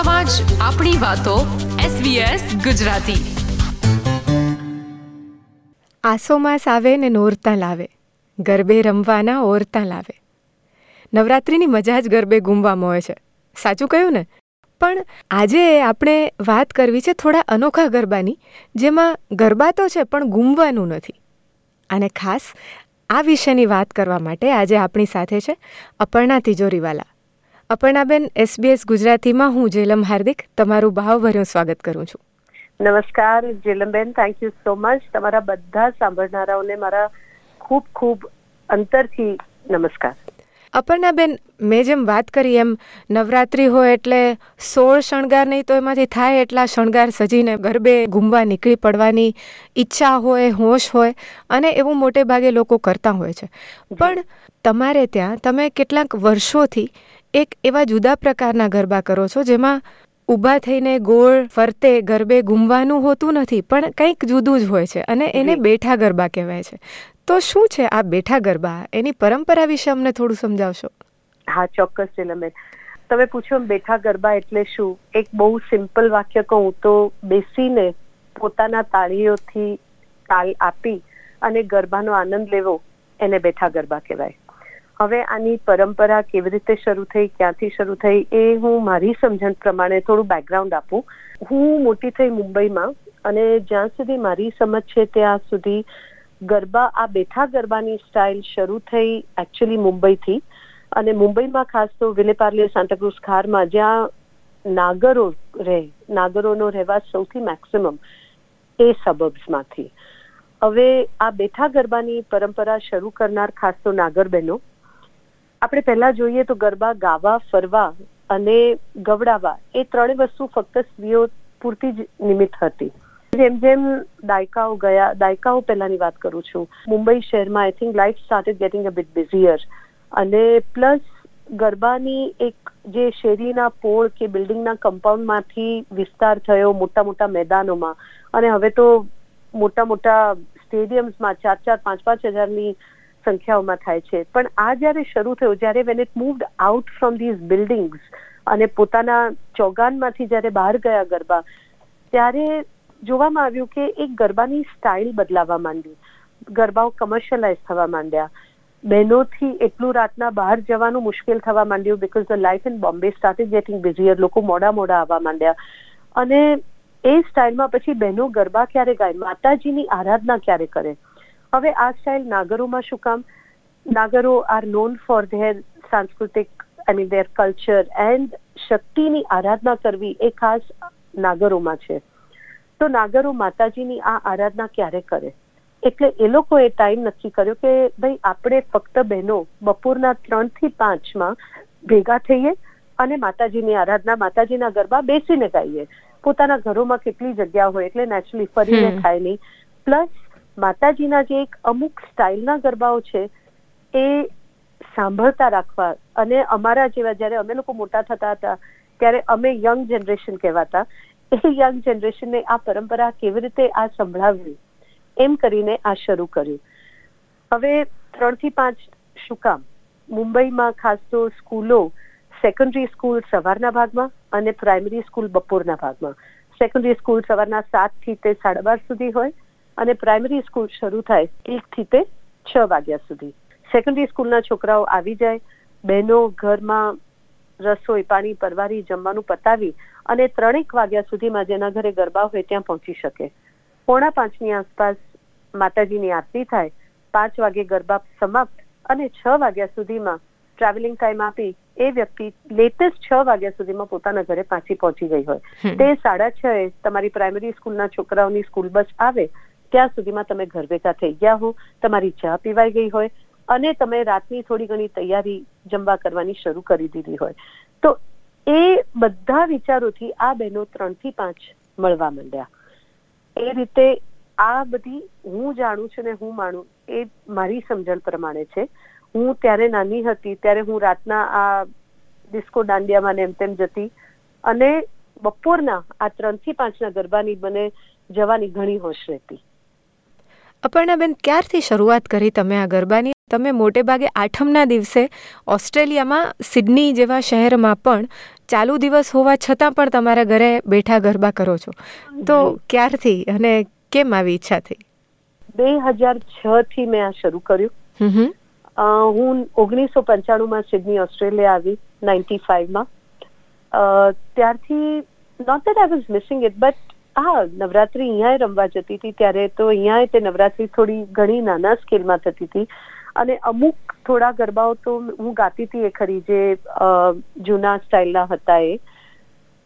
સમાજ આપણી વાતો SBS ગુજરાતી. આસો માસ આવે ને નોરતા લાવે, ગરબે રમવાના ઓરતા લાવે. નવરાત્રિની મજા જ ગરબે ગુમવામાં હોય છે. સાચું કહ્યું ને? પણ આજે આપણે વાત કરવી છે થોડા અનોખા ગરબાની, જેમાં ગરબા તો છે પણ ગુમવાનું નથી. અને ખાસ આ વિષયની વાત કરવા માટે આજે આપણી સાથે છે અપર્ણા તિજોરીવાલા. અપર્ણાબેન એસબીએસ ગુજરાતીમાં હું જેલમ હાર્દિક તમારું ભાવભર્યું સ્વાગત કરું છું. નમસ્કાર જેલમબેન થેન્ક યુ સો મચ તમારા બધા સાંભળનારાઓને મારા ખૂબ ખૂબ અંતરથી નમસ્કાર. અપર્ણાબેન મેં જેમ વાત કરી એમ નવરાત્રિ હોય એટલે સોળ શણગાર નહીં તો એમાંથી થાય એટલા શણગાર સજીને ગરબે ઘૂમવા નીકળી પડવાની ઈચ્છા હોય હોશ હોય અને એવું મોટે ભાગે લોકો કરતા હોય છે. પણ તમારે ત્યાં તમે કેટલાક વર્ષોથી એક એવા જુદા પ્રકારના ગરબા કરો છો જેમાં ઊભા થઈને ગોળ ફરતે ગરબે ઘૂમવાનું હોતું નથી પણ કંઈક જુદું જ હોય છે અને એને બેઠા ગરબા કહેવાય છે. તો શું છે આ બેઠા ગરબા? એની પરંપરા વિશે અમને થોડું સમજાવશો? હા ચોક્કસ જેલમેન તમે પૂછો બેઠા ગરબા એટલે શું? એક બહુ સિમ્પલ વાક્ય કહું તો બેસીને પોતાના તાળીઓથી તાલ આપી અને ગરબાનો આનંદ લેવો એને બેઠા ગરબા કહેવાય. હવે આની પરંપરા કેવી રીતે શરૂ થઈ, ક્યાંથી શરૂ થઈ, એ હું મારી સમજણ પ્રમાણે થોડું બેકગ્રાઉન્ડ આપું. હું મોટી થઈ મુંબઈમાં અને જ્યાં સુધી મારી સમજ છે ત્યાં સુધી ગરબા, આ બેઠા ગરબાની સ્ટાઇલ શરૂ થઈ એકચ્યુઅલી મુંબઈથી. અને મુંબઈમાં ખાસ તો વિલેપાર્લે સાંતાક્રુઝ ખારમાં જ્યાં નાગરો રહે, નાગરોનો રહેવા સૌથી મેક્સિમમ એ સબબ્સમાંથી હવે આ બેઠા ગરબાની પરંપરા શરૂ કરનાર ખાસ તો નાગર બહેનો આપણે પહેલા જોઈએ તો ગરબા, ગાવા, ફરવા અને ગવડાવવા એ ત્રણેય વસ્તુ ફક્ત સ્ત્રીઓ પૂરતી જ નિમિત્ત હતી. જેમ જેમ દાયકાઓ ગયા, દાયકાઓ પહેલાની વાત કરું છું, મુંબઈ શહેરમાં I think life started getting a bit busier અને પ્લસ ગરબાની એક જે શેરીના પોળ કે બિલ્ડિંગના કમ્પાઉન્ડમાંથી વિસ્તાર થયો મોટા મોટા મેદાનોમાં અને હવે તો મોટા મોટા સ્ટેડિયમ્સમાં ચાર ચાર પાંચ પાંચ હજારની સંખ્યાઓમાં થાય છે. પણ આ જ્યારે શરૂ થયો, જ્યારે when it moved out from these buildings અને પોતાના ચોગાનમાંથી જ્યારે બહાર ગયા ગરબા, ત્યારે જોવામાં આવ્યું કે એક ગરબાની સ્ટાઇલ બદલાવા માંડી. ગરબાઓ કમર્શિયલાઇઝ થવા માંડ્યા. બહેનોથી એટલું રાતના બહાર જવાનું મુશ્કેલ થવા માંડ્યું because the life in Bombay started getting busier લોકો મોડા મોડા આવવા માંડ્યા. અને એ સ્ટાઇલમાં પછી બહેનો ગરબા ક્યારે ગાય? માતાજીની આરાધના ક્યારે કરે? હવે આ સ્ટાઇલ નાગરોમાં શું કામ? નાગરો આર નોન ફોર ધેર સાંસ્કૃતિક અને ધેર કલ્ચર એન્ડ શક્તિની આરાધના કરવી એ ખાસ નાગરોમાં છે. તો નાગરો માતાજીની આ આરાધના ક્યારે કરે? એટલે એ લોકોએ ટાઈમ નક્કી કર્યો કે ભાઈ આપણે ફક્ત બહેનો બપોરના ત્રણથી પાંચમાં ભેગા થઈએ અને માતાજીની આરાધના માતાજીના ગરબા બેસીને ગાઈએ. પોતાના ઘરોમાં કેટલી જગ્યા હોય એટલે નેચરલી ફરીને થાય નહીં. પ્લસ માતાજીના જે એક અમુક સ્ટાઇલના ગરબાઓ છે, એ સાંભળતા રાખવા અને અમારા જેવા જ્યારે અમે લોકો મોટા થતા હતા, ત્યારે અમે યંગ જનરેશન કહેવાતા, એ યંગ જનરેશનને આ પરંપરા કેવી રીતે આ સંભળાવવી એમ કરીને આ શરૂ કર્યું. હવે ત્રણથી પાંચ શું કામ? મુંબઈમાં ખાસ તો સ્કૂલો સેકન્ડરી સ્કૂલ સવારના ભાગમાં અને પ્રાઇમરી સ્કૂલ બપોરના ભાગમાં. સેકન્ડરી સ્કૂલ સવારના સાતથી તે સાડા બાર સુધી હોય અને પ્રાઇમરી સ્કૂલ શરૂ થાય એક થી તે છ વાગ્યા સુધી. સેકન્ડરી સ્કૂલના છોકરાઓ આવી જાય બહેનો ઘરમાં રસોઈ પાણી પરવારી જમવાનું પતાવી અને ત્રણેક વાગ્યા સુધીમાં જેના ઘરે ગરબા હોય ત્યાં પહોંચી શકે. પોણા પાંચની આસપાસ માતાજીની આરતી થાય પાંચ વાગે ગરબા સમાપ્ત અને છ વાગ્યા સુધીમાં ટ્રાવેલિંગ ટાઈમ આપી એ વ્યક્તિ લેટેસ્ટ છ વાગ્યા સુધીમાં પોતાના ઘરે પાછી પહોંચી ગઈ હોય. તે સાડા છ તમારી પ્રાઇમરી સ્કૂલના છોકરાઓની સ્કૂલ બસ આવે ત્યાં સુધીમાં તમે ઘર ભેગા થઈ ગયા હો, તમારી ચા પીવાઈ ગઈ હોય અને તમે રાતની થોડી ઘણી તૈયારી જમવા કરવાની શરૂ કરી દીધી હોય. તો એ બધા વિચારોથી આ બહેનો ત્રણથી પાંચ મળવા માંડ્યા. એ રીતે આ બધી હું જાણું છું ને હું માણું એ મારી સમજણ પ્રમાણે છે. હું ત્યારે નાની હતી, ત્યારે હું રાતના આ ડિસ્કો દાંડિયામાં ને એમ તેમ જતી અને બપોરના આ ત્રણથી પાંચના ગરબાની મને જવાની ઘણી હોશ રહેતી. અપર્ણાબેન ક્યારથી શરૂઆત કરી તમે આ ગરબાની? તમે મોટે ભાગે આઠમના દિવસે ઓસ્ટ્રેલિયામાં સિડની જેવા શહેરમાં પણ ચાલુ દિવસ હોવા છતાં પણ તમારા ઘરે બેઠા ગરબા કરો છો. તો ક્યારથી અને કેમ આવી ઈચ્છા થઈ? બે હજાર છ થી મેં આ શરૂ કર્યું. હું ઓગણીસો પંચાણુંમાં સિડની ઓસ્ટ્રેલિયા આવી નાઇન્ટી ફાઈવમાં ત્યારથી not that I was missing it but હા નવરાત્રી અહીંયા રમવા જતી હતી. ત્યારે તો અહીંયા તે નવરાત્રી થોડી ઘણી નાના સ્કેલમાં થતી હતી. અને અમુક થોડા ગરબાઓ તો હું ગાતી હતી એ ખરી જે જૂના સ્ટાઇલના હતા એ.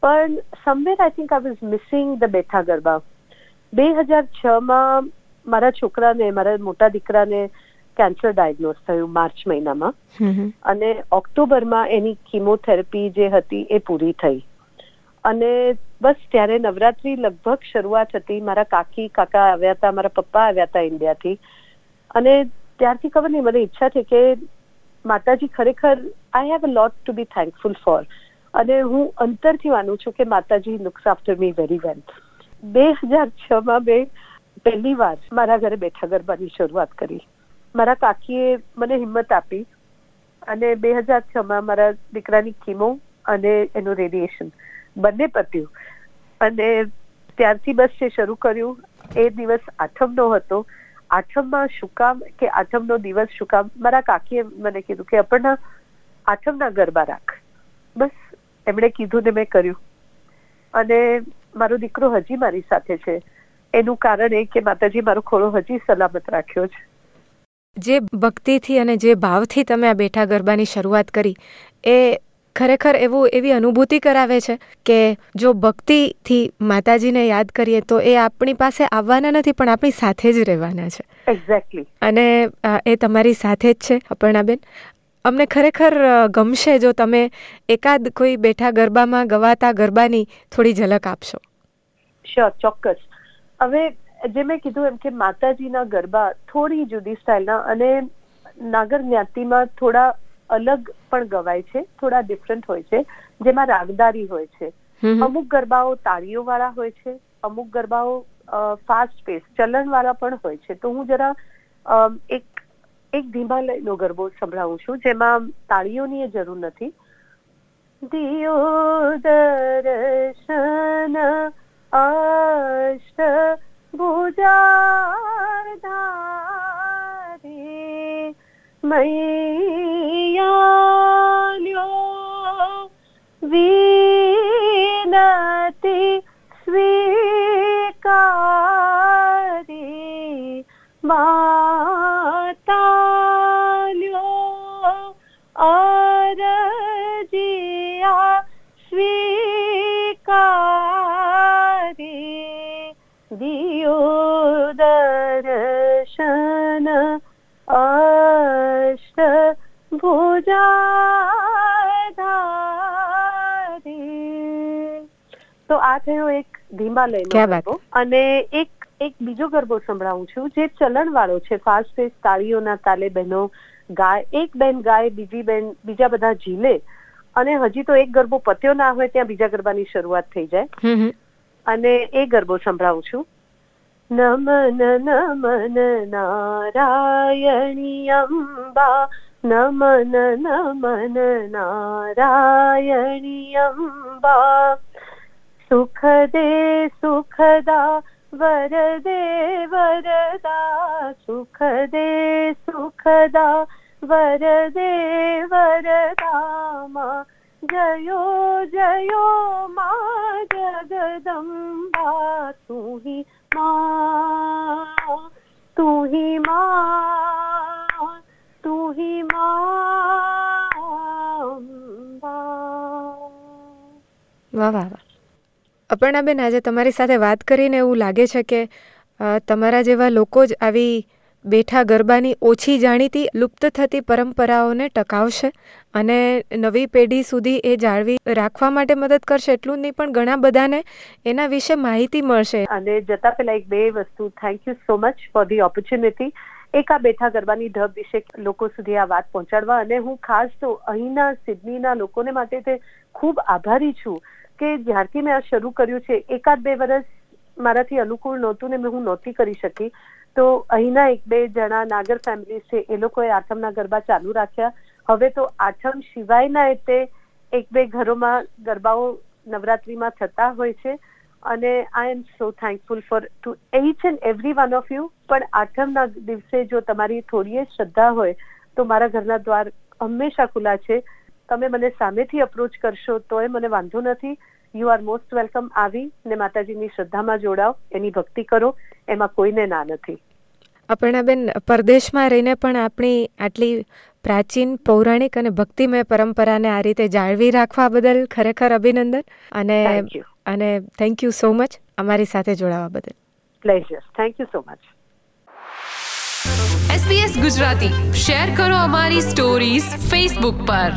પણ somewhere I think I was missing the બેઠા ગરબા. બે હજાર છ માં મારા છોકરાને મારા મોટા દીકરાને કેન્સર ડાયગ્નોઝ થયું માર્ચ મહિનામાં. અને ઓક્ટોબરમાં એની કીમોથેરપી જે હતી એ પૂરી થઈ. અને બસ ત્યારે નવરાત્રી લગભગ શરૂઆત હતી. મારા કાકી, કાકા આવ્યા હતા, મારા પપ્પા આવ્યા હતા ઇન્ડિયાથી. અને ત્યારથી ખબર નહીં, મને ઈચ્છા છે કે માતાજી ખરેખર I have a lot to be thankful for અને હું અંતરથી માનું છું કે માતાજી looks after me very well બે હજાર છ માં મેં પહેલી વાર મારા ઘરે બેઠા ગરબાની શરૂઆત કરી. મારા કાકીએ મને હિંમત આપી અને બે હજાર છ માં મારા દીકરાની કીમો અને એનું રેડિયેશન બંને પત્યું અને ત્યારથી બસ જે શરૂ કર્યું, એ દિવસ આઠમનો હતો. આઠમમાં શું કામ કે આઠમનો દિવસ શું કામ? મારા કાકીએ મને કીધું કે આપણને આઠમના ગરબા રાખ. બસ, એમણે કીધું ને મેં કર્યું. અને મારો દીકરો હજી મારી સાથે છે. એનું કારણ એ કે માતાજી મારો ખોળો હજી સલામત રાખ્યો છે. જે ભક્તિથી અને જે ભાવથી તમે આ બેઠા ગરબાની શરૂઆત કરી, એ ખરેખર એવું એવી અનુભૂતિ કરાવે છે કે જો ભક્તિથી માતાજીને યાદ કરીએ તો એ આપણી પાસે આવવાના નથી પણ આપણી સાથે જ રહેવાના છે. એક્ઝેક્ટલી અને એ તમારી સાથે જ છે અપર્ણાબેન. અમને ખરેખર ગમશે જો તમે એકાદ કોઈ બેઠા ગરબામાં ગવાતા ગરબાની થોડી ઝલક આપશો. શ્યોર ચોક્કસ. હવે જે મેં કીધું એમ કે માતાજીના ગરબા થોડી જુદી સ્ટાઇલના અને નાગર જ્ઞાતિમાં થોડા અલગ પણ ગવાય છે થોડા ડિફરન્ટ હોય છે જેમાં રાગદારી હોય છે. અમુક ગરબાઓ તાળીઓ વાળા હોય છે અમુક ગરબાઓ ફાસ્ટ પેસ ચલણ વાળા પણ હોય છે. તો હું જરા એક એક ધીમા લયનો ગરબો સંભળાવું છું જેમાં તાળીઓની જરૂર નથી. દિયો દર્શન અષ્ટ من يعلو ذي તો આ થયો એક ધીમા લયનો ગરબો અને એક એક બીજો ગરબો સંભળાવું છું જે ચલણ વાળો છે. ફાસ્ટ ફેસ તાળીઓના તાલે બહેનો ગાય એક બેન ગાય બીજી બેન બીજા બધા ઝીલે. અને હજી તો એક ગરબો પત્યો ના હોય ત્યાં બીજા ગરબાની શરૂઆત થઈ જાય. અને એ ગરબો સંભળાવું છું. નમન નમન નારાયણી અંબા नमन नमन नारायणीयम्बा। सुखदे सुखदा वरदे वरदा। सुखदे सुखदा वरदे वरदा। मा जयो जयो मा जगदम्बा। तू हि मा ता हि मा વાહ વાહ વાહ. અપર્ણાબેન, આજે તમારી સાથે વાત કરીને એવું લાગે છે કે તમારા જેવા લોકો જ આવી બેઠા ગરબાની ઓછી જાણીતી, લુપ્ત થતી પરંપરાઓને ટકાવશે અને નવી પેઢી સુધી એ જાળવી રાખવા માટે મદદ કરશે એટલું જ નહીં, પણ ઘણા બધાને એના વિશે માહિતી મળશે. અને જતા પહેલા એક બે વસ્તુ thank you so much for the opportunity એક આ બેઠા ગરબાની ઢબ વિશે લોકો સુધી આ વાત પહોંચાડવા અને હું ખાસ તો અહીંના સિડનીના લોકોને માટે તે ખૂબ આભારી છું. કે જ્યારથી મેં આ શરૂ કર્યું છે, એકાદ બે વર્ષ મારાથી અનુકૂળ નહોતું ને હું નહોતી કરી શકી. તો અહીંના એક બે જણા નાગર ફેમિલી છે, એ લોકોએ આઠમના ગરબા ચાલુ રાખ્યા. હવે તો આઠમ સિવાયના તે એક બે ઘરોમાં ગરબાઓ નવરાત્રીમાં થતા હોય છે. અને I am so thankful for to each and every one of you પણ આઠમના દિવસે જો તમારી થોડીએ શ્રદ્ધા હોય, તો મારા ઘરના દ્વાર હંમેશા ખુલ્લા છે. તમે મને સામેથી અપ્રોચ કરશો તોય મને વાંધો નથી. યુ આર મોસ્ટ વેલકમ આવી ને માતાજીની શ્રદ્ધામાં જોડાઓ. એની ભક્તિ કરો. એમાં કોઈને ના નથી. અપર્ણાબેન પરદેશમાં રહીને પણ આપણી આટલી પ્રાચીન પૌરાણિક અને ભક્તિમય પરંપરાને આ રીતે જાળવી રાખવા બદલ ખરેખર અભિનંદન અને અને થેન્ક યુ સો મચ અમારી સાથે જોડાવા બદલ. Pleasure thank you so much SBS Gujarati. Share કરો અમારી સ્ટોરીઝ ફેસબુક પર.